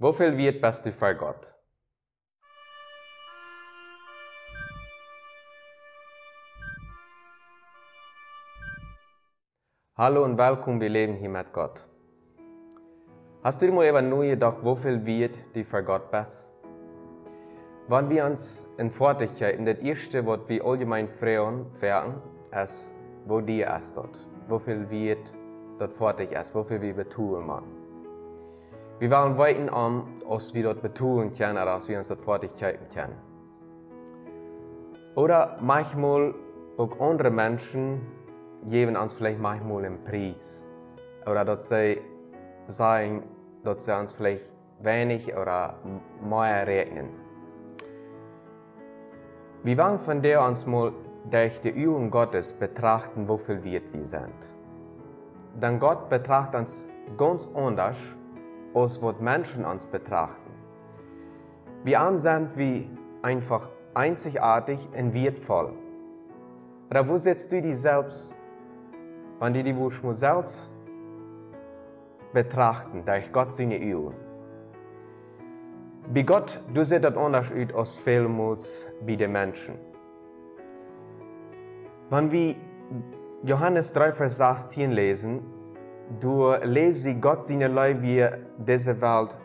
Wofür wird bist du für Gott? Hallo und willkommen, wir leben hier mit Gott. Hast du dir mal gedacht, wofür wird du für Gott bist? Wenn wir uns in Fertigkeit, in das erste, was wir allgemein fragen, werden, ist, wo die ist dort. Wofür wird dort fertig ist, wofür wir betonen machen. Wir wollen weiten an, als wir dort betonen können, als wir uns dort Fertigkeiten können. Oder manchmal auch andere Menschen geben uns vielleicht manchmal einen Preis. Oder dass sie sagen, dass sie uns vielleicht wenig oder mehr rechnen. Wir wollen von der uns mal durch die Übung Gottes betrachten, wofür wir sind. Denn Gott betrachtet uns ganz anders, als was Menschen uns betrachten. Wir sind wie einfach einzigartig und wertvoll. Oder wo setzt du dich selbst, wenn du dich selbst betrachten, durch Gott seine Übung? Bei Gott, du siehst das anders aus als vielmals bei den Menschen. Wenn wir Johannes 3, Vers 16 lesen, lest, wie Gott seine Leute wie diese Welt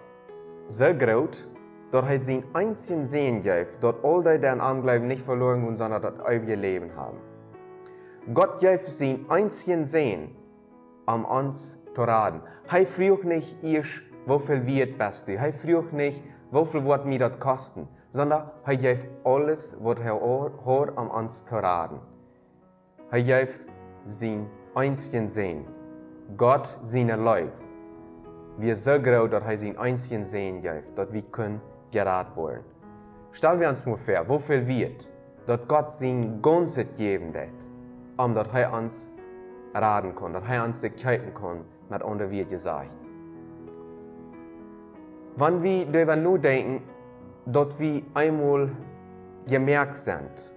so groß, dass er sein einzigen Sehen gibt, dass all die, die an Anglauben nicht verloren gehen, sondern das ewige Leben haben. Gott gibt sein einzigen Sehen, um uns zu raten. Er fragt nicht erst, wofür wird bist du. Er fragt nicht, wofür wird mir das kosten, sondern er gibt alles, was er hat, um uns zu raten. Er gibt sein einzigen Sehen. Gott seine Leib. Wir so groß, dass er sein einzigen Sehen gibt, dass wir können gerat werden. Stellen wir uns mal vor, wofür wird, dass Gott sein ganzes geben wird, um dass er uns raten kann, dass er uns erkennen kann, mit anderen wird gesagt. Wenn wir darüber nachdenken, dass wir einmal gemerkt sind,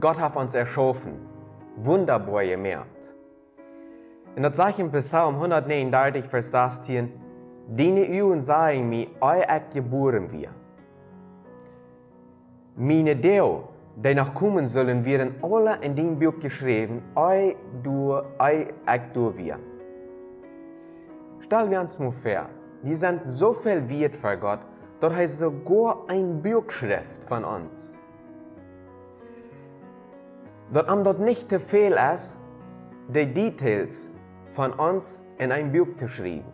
Gott hat uns erschaffen, wunderbar gemerkt. Und das sagt im Psalm 139, Vers 16, Deine Üben sagen mir, eu ek geboren wir. Meine Deel, die noch kommen sollen, werden alle in dem Buch geschrieben, eu du, eu ek du wir. Stellen wir uns mal vor, wir sind so viel wert für Gott, dass er sogar ein Buch schrift von uns dat am dat nicht te veel ist, die Details von uns in ein Buch zu schreiben.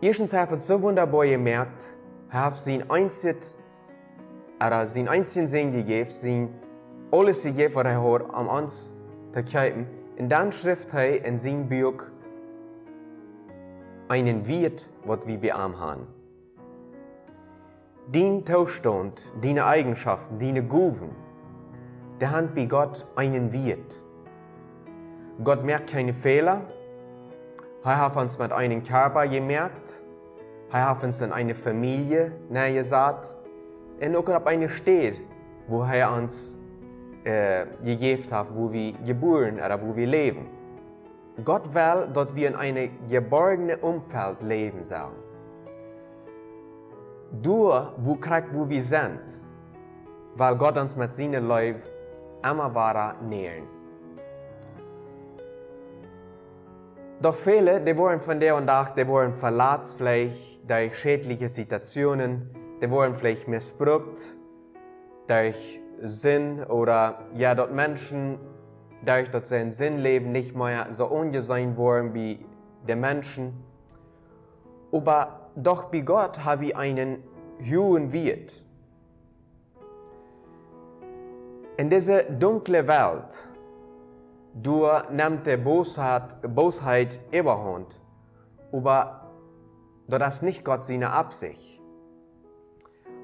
Erstens hat es so wunderbar gemerkt, er hat sein einzig, er sein einzigen Sinn gegeben, sein alles gegeben, was er hat, um uns zu kaufen. Und dann schreibt er in sein Buch einen Wert, was wir bei ihm haben. Dein Zustand, deine Eigenschaften, deine Guven, der Hand bei Gott einen Wert. Gott merkt keine Fehler. Er hat uns mit einem Körper gemerkt. Er hat uns in eine Familie gesagt. Und auch auf eine Stadt, wo er uns äh, gegeben hat, wo wir geboren oder wo wir leben. Gott will, dass wir in einem geborgenen Umfeld leben sollen. Durch, wo, wo wir sind, weil Gott uns mit seinem Leben Amavara nähern. Doch viele, die wurden von der und Tag, die wurden verletzt vielleicht durch schädliche Situationen, die wurden vielleicht missbraucht durch Sinn oder ja, dort Menschen, dadurch, dass sie in Sinn leben, nicht mehr so ungesehen wurden wie die Menschen. Aber doch bei Gott habe ich einen hohen Wert. In dieser dunklen Welt, du nimmt die Bosheit, Bosheit überhand, aber das nicht Gott seine Absicht.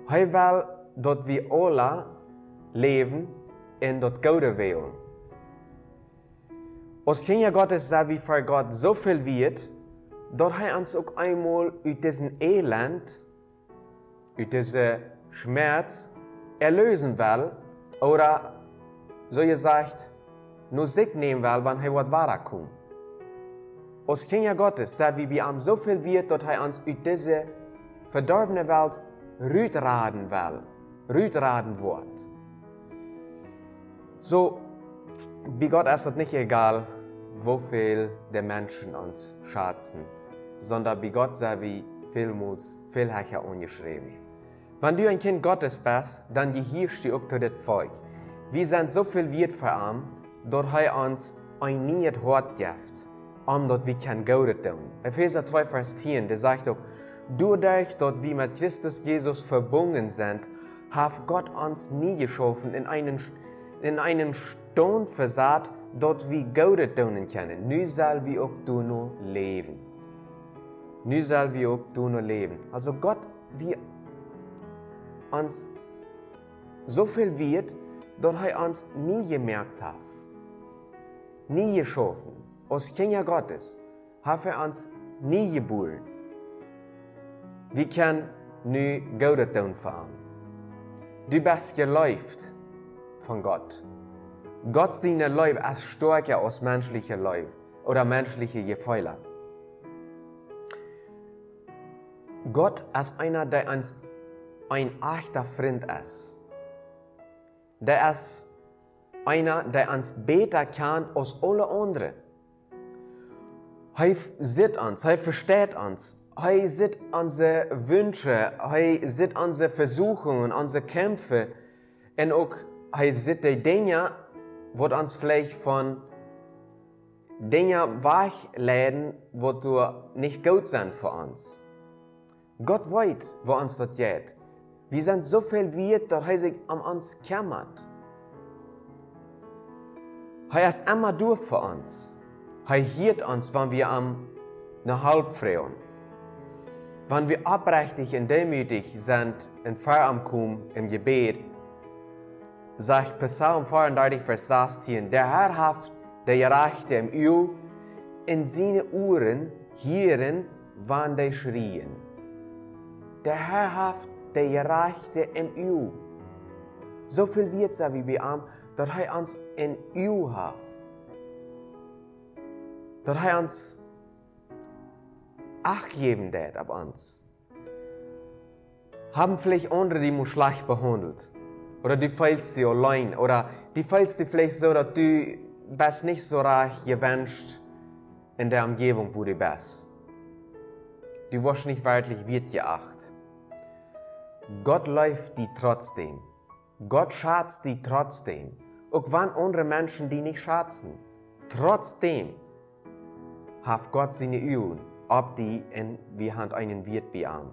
Er will, dass wir alle leben in das Gute wählen. Als Kinder Gottes sah wie für Gott so viel wird, dass er uns auch einmal aus diesem Elend, aus diesem Schmerz erlösen will oder, so gesagt, will, wenn er was weiterkommt. Als Kinder Gottes, dat wie wir am so viel wird, dass er uns uit diese verdorbene Welt rütraden will, rütraden wird. So, bei Gott ist es nicht egal, wofür die Menschen uns schätzen, sondern bei Gott sei wie vielmals viel höher angeschrieben. Wenn du ein Kind Gottes bist, dann gehörst du auch zu dem Volk. Wir sind so viel wert für ihn, uns ein nicht Hort gibt, um dass wir kann Gutes tun. Epheser 2, Vers 10, der sagt auch, dadurch, dass wir mit Christus Jesus verbunden sind, hat Gott uns nie geschaffen in einen, in einen Stund versagt, dass wir Gutes tun können. Nu soll wir auch nur leben. Nu soll wir auch nur leben. Also Gott, wie uns so viel wird, dass er uns nie gemerkt hat nie geschaffen. Aus Kinder Gottes hat er uns nie geboren. Wir können nu Gott tun für Du bist geläuft von Gott. Gott seine Leib ist stärker als menschliche Leib oder menschliche Gefühle. Gott ist einer, der uns ein echter Freund ist. Der ist einer, der uns besser kann als alle anderen. Er sieht uns, er versteht uns, er sieht unsere Wünsche, er sieht unsere Versuchungen, unsere Kämpfe und auch er sieht die Dinge, die uns vielleicht von Dingen wegleiten, die nicht gut sind für uns. Gott weiß, wo uns das geht. Wir sind so viel wert, dass er sich um uns kümmert. Er ist immer durch für uns. Er hielt uns, wenn wir am eine Halbfreuen. Wenn wir abrechtig und demütig sind in Feierabend im Gebet, sagt Psalm 34, Vers 16, der Herr hat der Gerechte im Öl in seine Ohren hören, wann die schrien. Der Herr hat der Gerechte im Öl. So viel wird es wie bei ihm, dat hij ons in u heeft. Dat hij ons acht geben deed op ons. Haben vielleicht andere, die mich schlecht behandelt. Oder du fühlst sie allein. Oder du fühlst dich vielleicht so, dass du bist nicht so reich gewünscht in der Umgebung, wo du bist. Du wirst nicht wirklich wird geacht. Gott läuft die trotzdem. Gott schätzt die trotzdem auch wenn andere Menschen die nicht schätzen. Trotzdem hat Gott seine Übung, ob die in wie Hand einen wird beamen.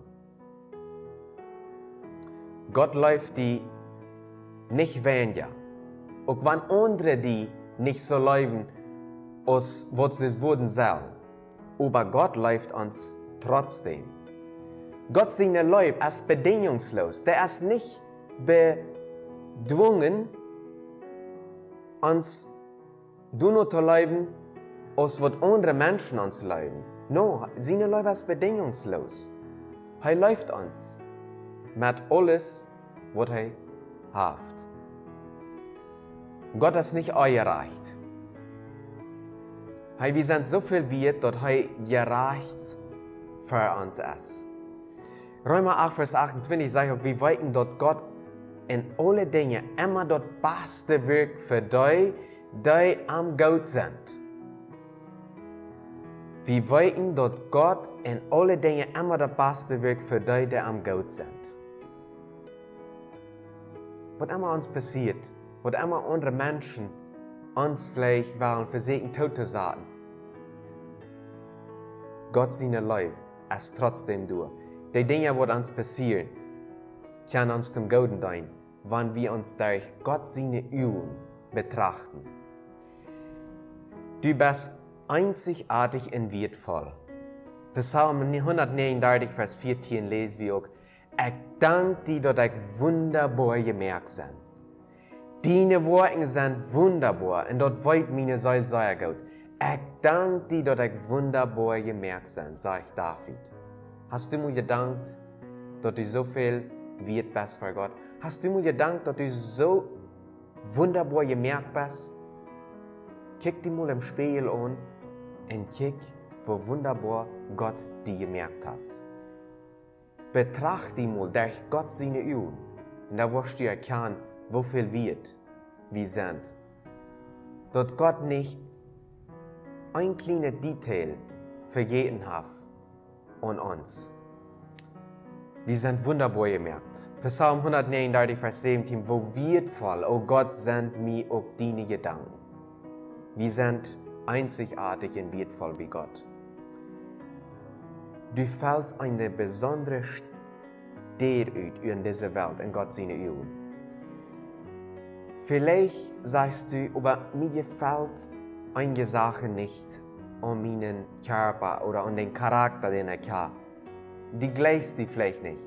Gott läuft die nicht weniger. Auch wenn andere die nicht so leben, als was sie wurden sollen. Aber Gott läuft uns trotzdem. Gott seine Leib ist bedingungslos. Der ist nicht bedwungen, uns nur zu leben, als was andere Menschen uns leben. No, seine Liebe ist bedingungslos. Er läuft uns mit alles, was er hat. Gott ist nicht euerrecht. Hey, wir sind so viel wert, dass er gerecht für uns ist. Römer 8, Vers 28 sagt, wir weiten dort Gott in alle dingen immer das beste werk für die, die am Gott sind. Wir weten dass Gott in alle dingen immer das beste werk für die, die am Gott sind. Was immer uns passiert, was immer andere Menschen uns vielleicht waren versuchen tot zu sagen, Gott seine Leib ist trotzdem durch. Die Dinge, die uns passieren, kann uns zum Guten dienen, wenn wir uns durch Gott seine Übung betrachten. Du bist einzigartig und wertvoll. Psalm 139, Vers 14 lesen wir auch, ich danke dir, dass ich wunderbar gemerkt sind. Deine Worte sind wunderbar und dort weit meine Seele sehr gut. Ich danke dir, dass ich wunderbar gemerkt sind, sagt David. Hast du mir gedankt, dass du so viel wird bist für Gott. Hast du mir gedacht, dass du so wunderbar gemerkt bist? Kick dich mal im Spiegel an und kick, wo wunderbar Gott die gemerkt hat. Betracht die mal durch Gott seine Augen, und da wirst du erkennen, wofür wird wir sind. Dort Gott nicht ein kleines Detail vergeten hat an uns. Wir sind wunderbar gemerkt. Psalm 139, Vers 17, wo wertvoll, o oh Gott, sind mir auch deine Gedanken. Wir sind einzigartig und wertvoll wie Gott. Du fällst eine besondere Stelle in dieser Welt, in Gott seine Augen. Vielleicht sagst du, aber mir gefällt einige Sachen nicht an meinen Körper oder an den Charakter, den ich habe. Die gleichst du vielleicht nicht,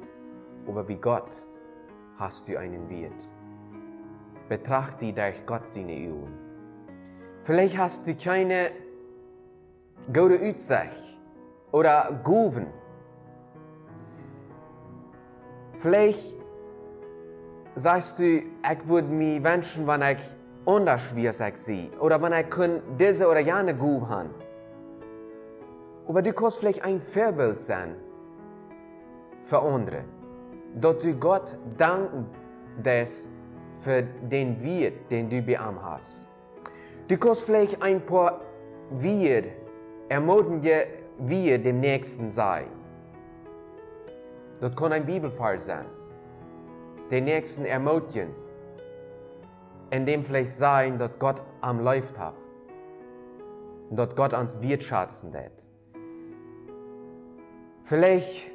aber bei Gott hast du einen Wert. Betrachte die durch Gott seine Augen. Vielleicht hast du keine gute Aussicht oder Guven. Vielleicht sagst du, ich würde mir wünschen, wenn ich anders wie ich sehe. Oder wenn ich diese oder jene Guve haben. Aber du kannst vielleicht ein Vorbild sein für andere. Dass du Gott danken des für den Wert, den du bei ihm hast. Du kannst vielleicht ein paar Wir, ermutigende Wir dem Nächsten sein. Das kann ein Bibelvers sein. Den Nächsten ermutigen. In dem vielleicht sein, dass Gott am Läuft hat. Und dass Gott ans Wirtschaften wird. Vielleicht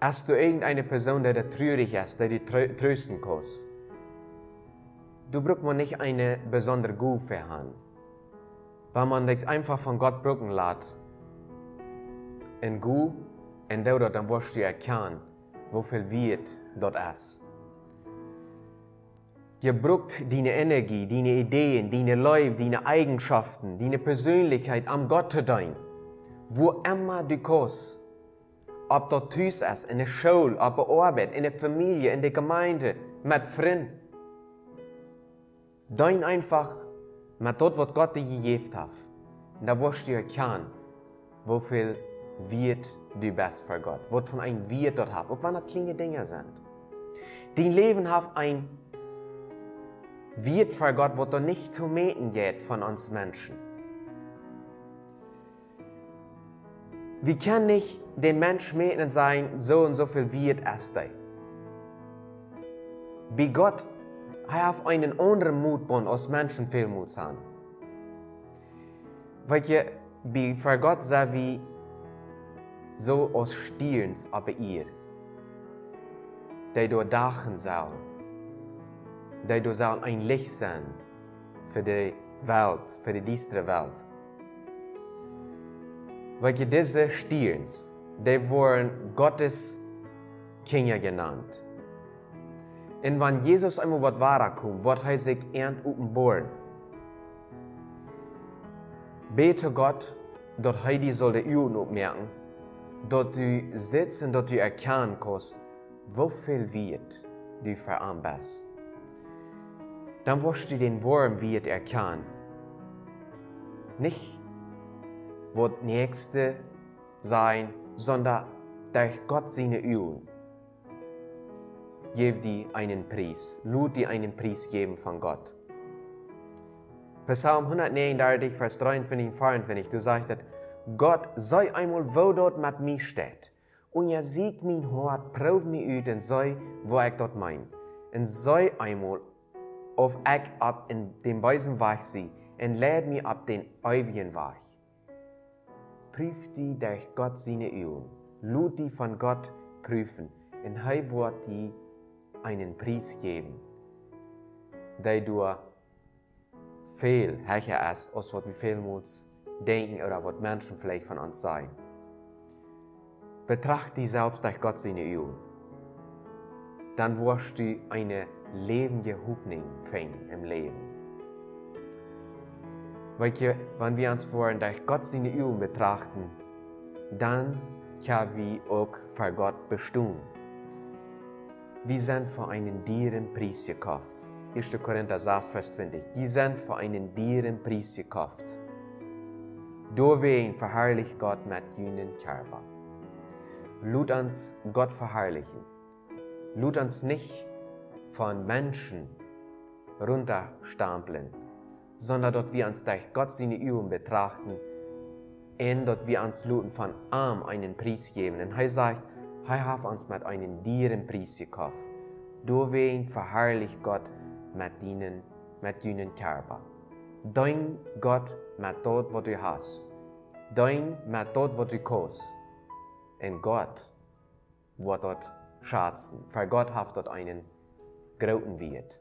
Hast du irgendeine Person, der traurig ist, der dich trösten kann? Du brauchst man nicht eine besondere Gufe haben, weil man dich einfach von Gott brücken lässt. In Gu, in der dann wirst du erkennen, wofür wird dort ist. Ihr braucht deine Energie, deine Ideen, deine Leib, deine Eigenschaften, deine Persönlichkeit am Gott zu dein. Wo immer du kannst, ob dat thuis is, in de school, op de arbeid, in de Familie, in de Gemeinde, mit Freunden. Dein einfach mit dort, was Gott dir gegeben hat. Da wirst du erkennen, wofür wird du best für Gott. Was von ein wird dort hat, auch wenn das kleine Dinge sind. Dein Leben hat ein wird für Gott, was da nicht zu meten geht von uns Menschen. Wir können nicht den Mensch meten sein, so und so viel wird es dir. Bei Gott hat einen anderen Mut, als Menschen viel Mut haben. Weil je bei für Gott sei wie so aus Stirns aber ihr, die durch Dachen soll, du soll ein Licht sein für die Welt, für die düstere Welt. Weil diese Stirns, die wurden Gottes Kinder genannt. Und wenn Jesus einmal was wahrer kommt, wird er sich ernt uppenboren. Bete Gott, dass er die soll die Augen aufmerken, dass du sitzt und dass du erkennen kannst, wofür wird du verarmt bist. Dann wirst du den Wurm wird erkennen. Nicht wird Nächste sein, sondern durch Gott seine Augen. Gib dir einen Preis, lud dir einen Preis geben von Gott. Psalm 139, Vers 53 und 54, du sagst, Gott sei einmal, wo dort mit mir steht. Und er sieht mein Hort, prüft mich aus und sei, wo ich dort mein. Und sei einmal, auf ich ab in dem weisen Weg sie, und lädt mich ab den ewigen Weg prüf die durch Gott seine Augen. Lud die von Gott prüfen. Und er wird die einen Preis geben, der du viel höher ist, als was wir vielmals denken oder was Menschen vielleicht von uns sagen. Betracht die selbst durch Gott seine Augen. Dann wirst du eine lebende Hoffnung finden im Leben. Weil wenn wir uns wollen durch Gott seine Übung betrachten, dann können wir auch für Gott bestehen. Wir sind für einen dieren Preis gekauft. 1. Korinther 6, Vers 20. Wir sind für einen dieren Preis gekauft. Door wen verherrlicht Gott mit jenen Kerber. Lud uns Gott verherrlichen. Lud uns nicht von Menschen runterstampeln, sondern dort wir uns durch Gott seine Übung betrachten und dort wir uns luden von arm einen Preis geben. Und er sagt, er hat uns mit einem dieren Preis gekauft. Durch wen verherrlicht Gott mit ihnen, mit ihnen Körper. Dein Gott mit dort, was du hast. Dein mit dort, was du kannst. Und Gott wird dort schatzen. Für Gott hat dort einen großen Wert.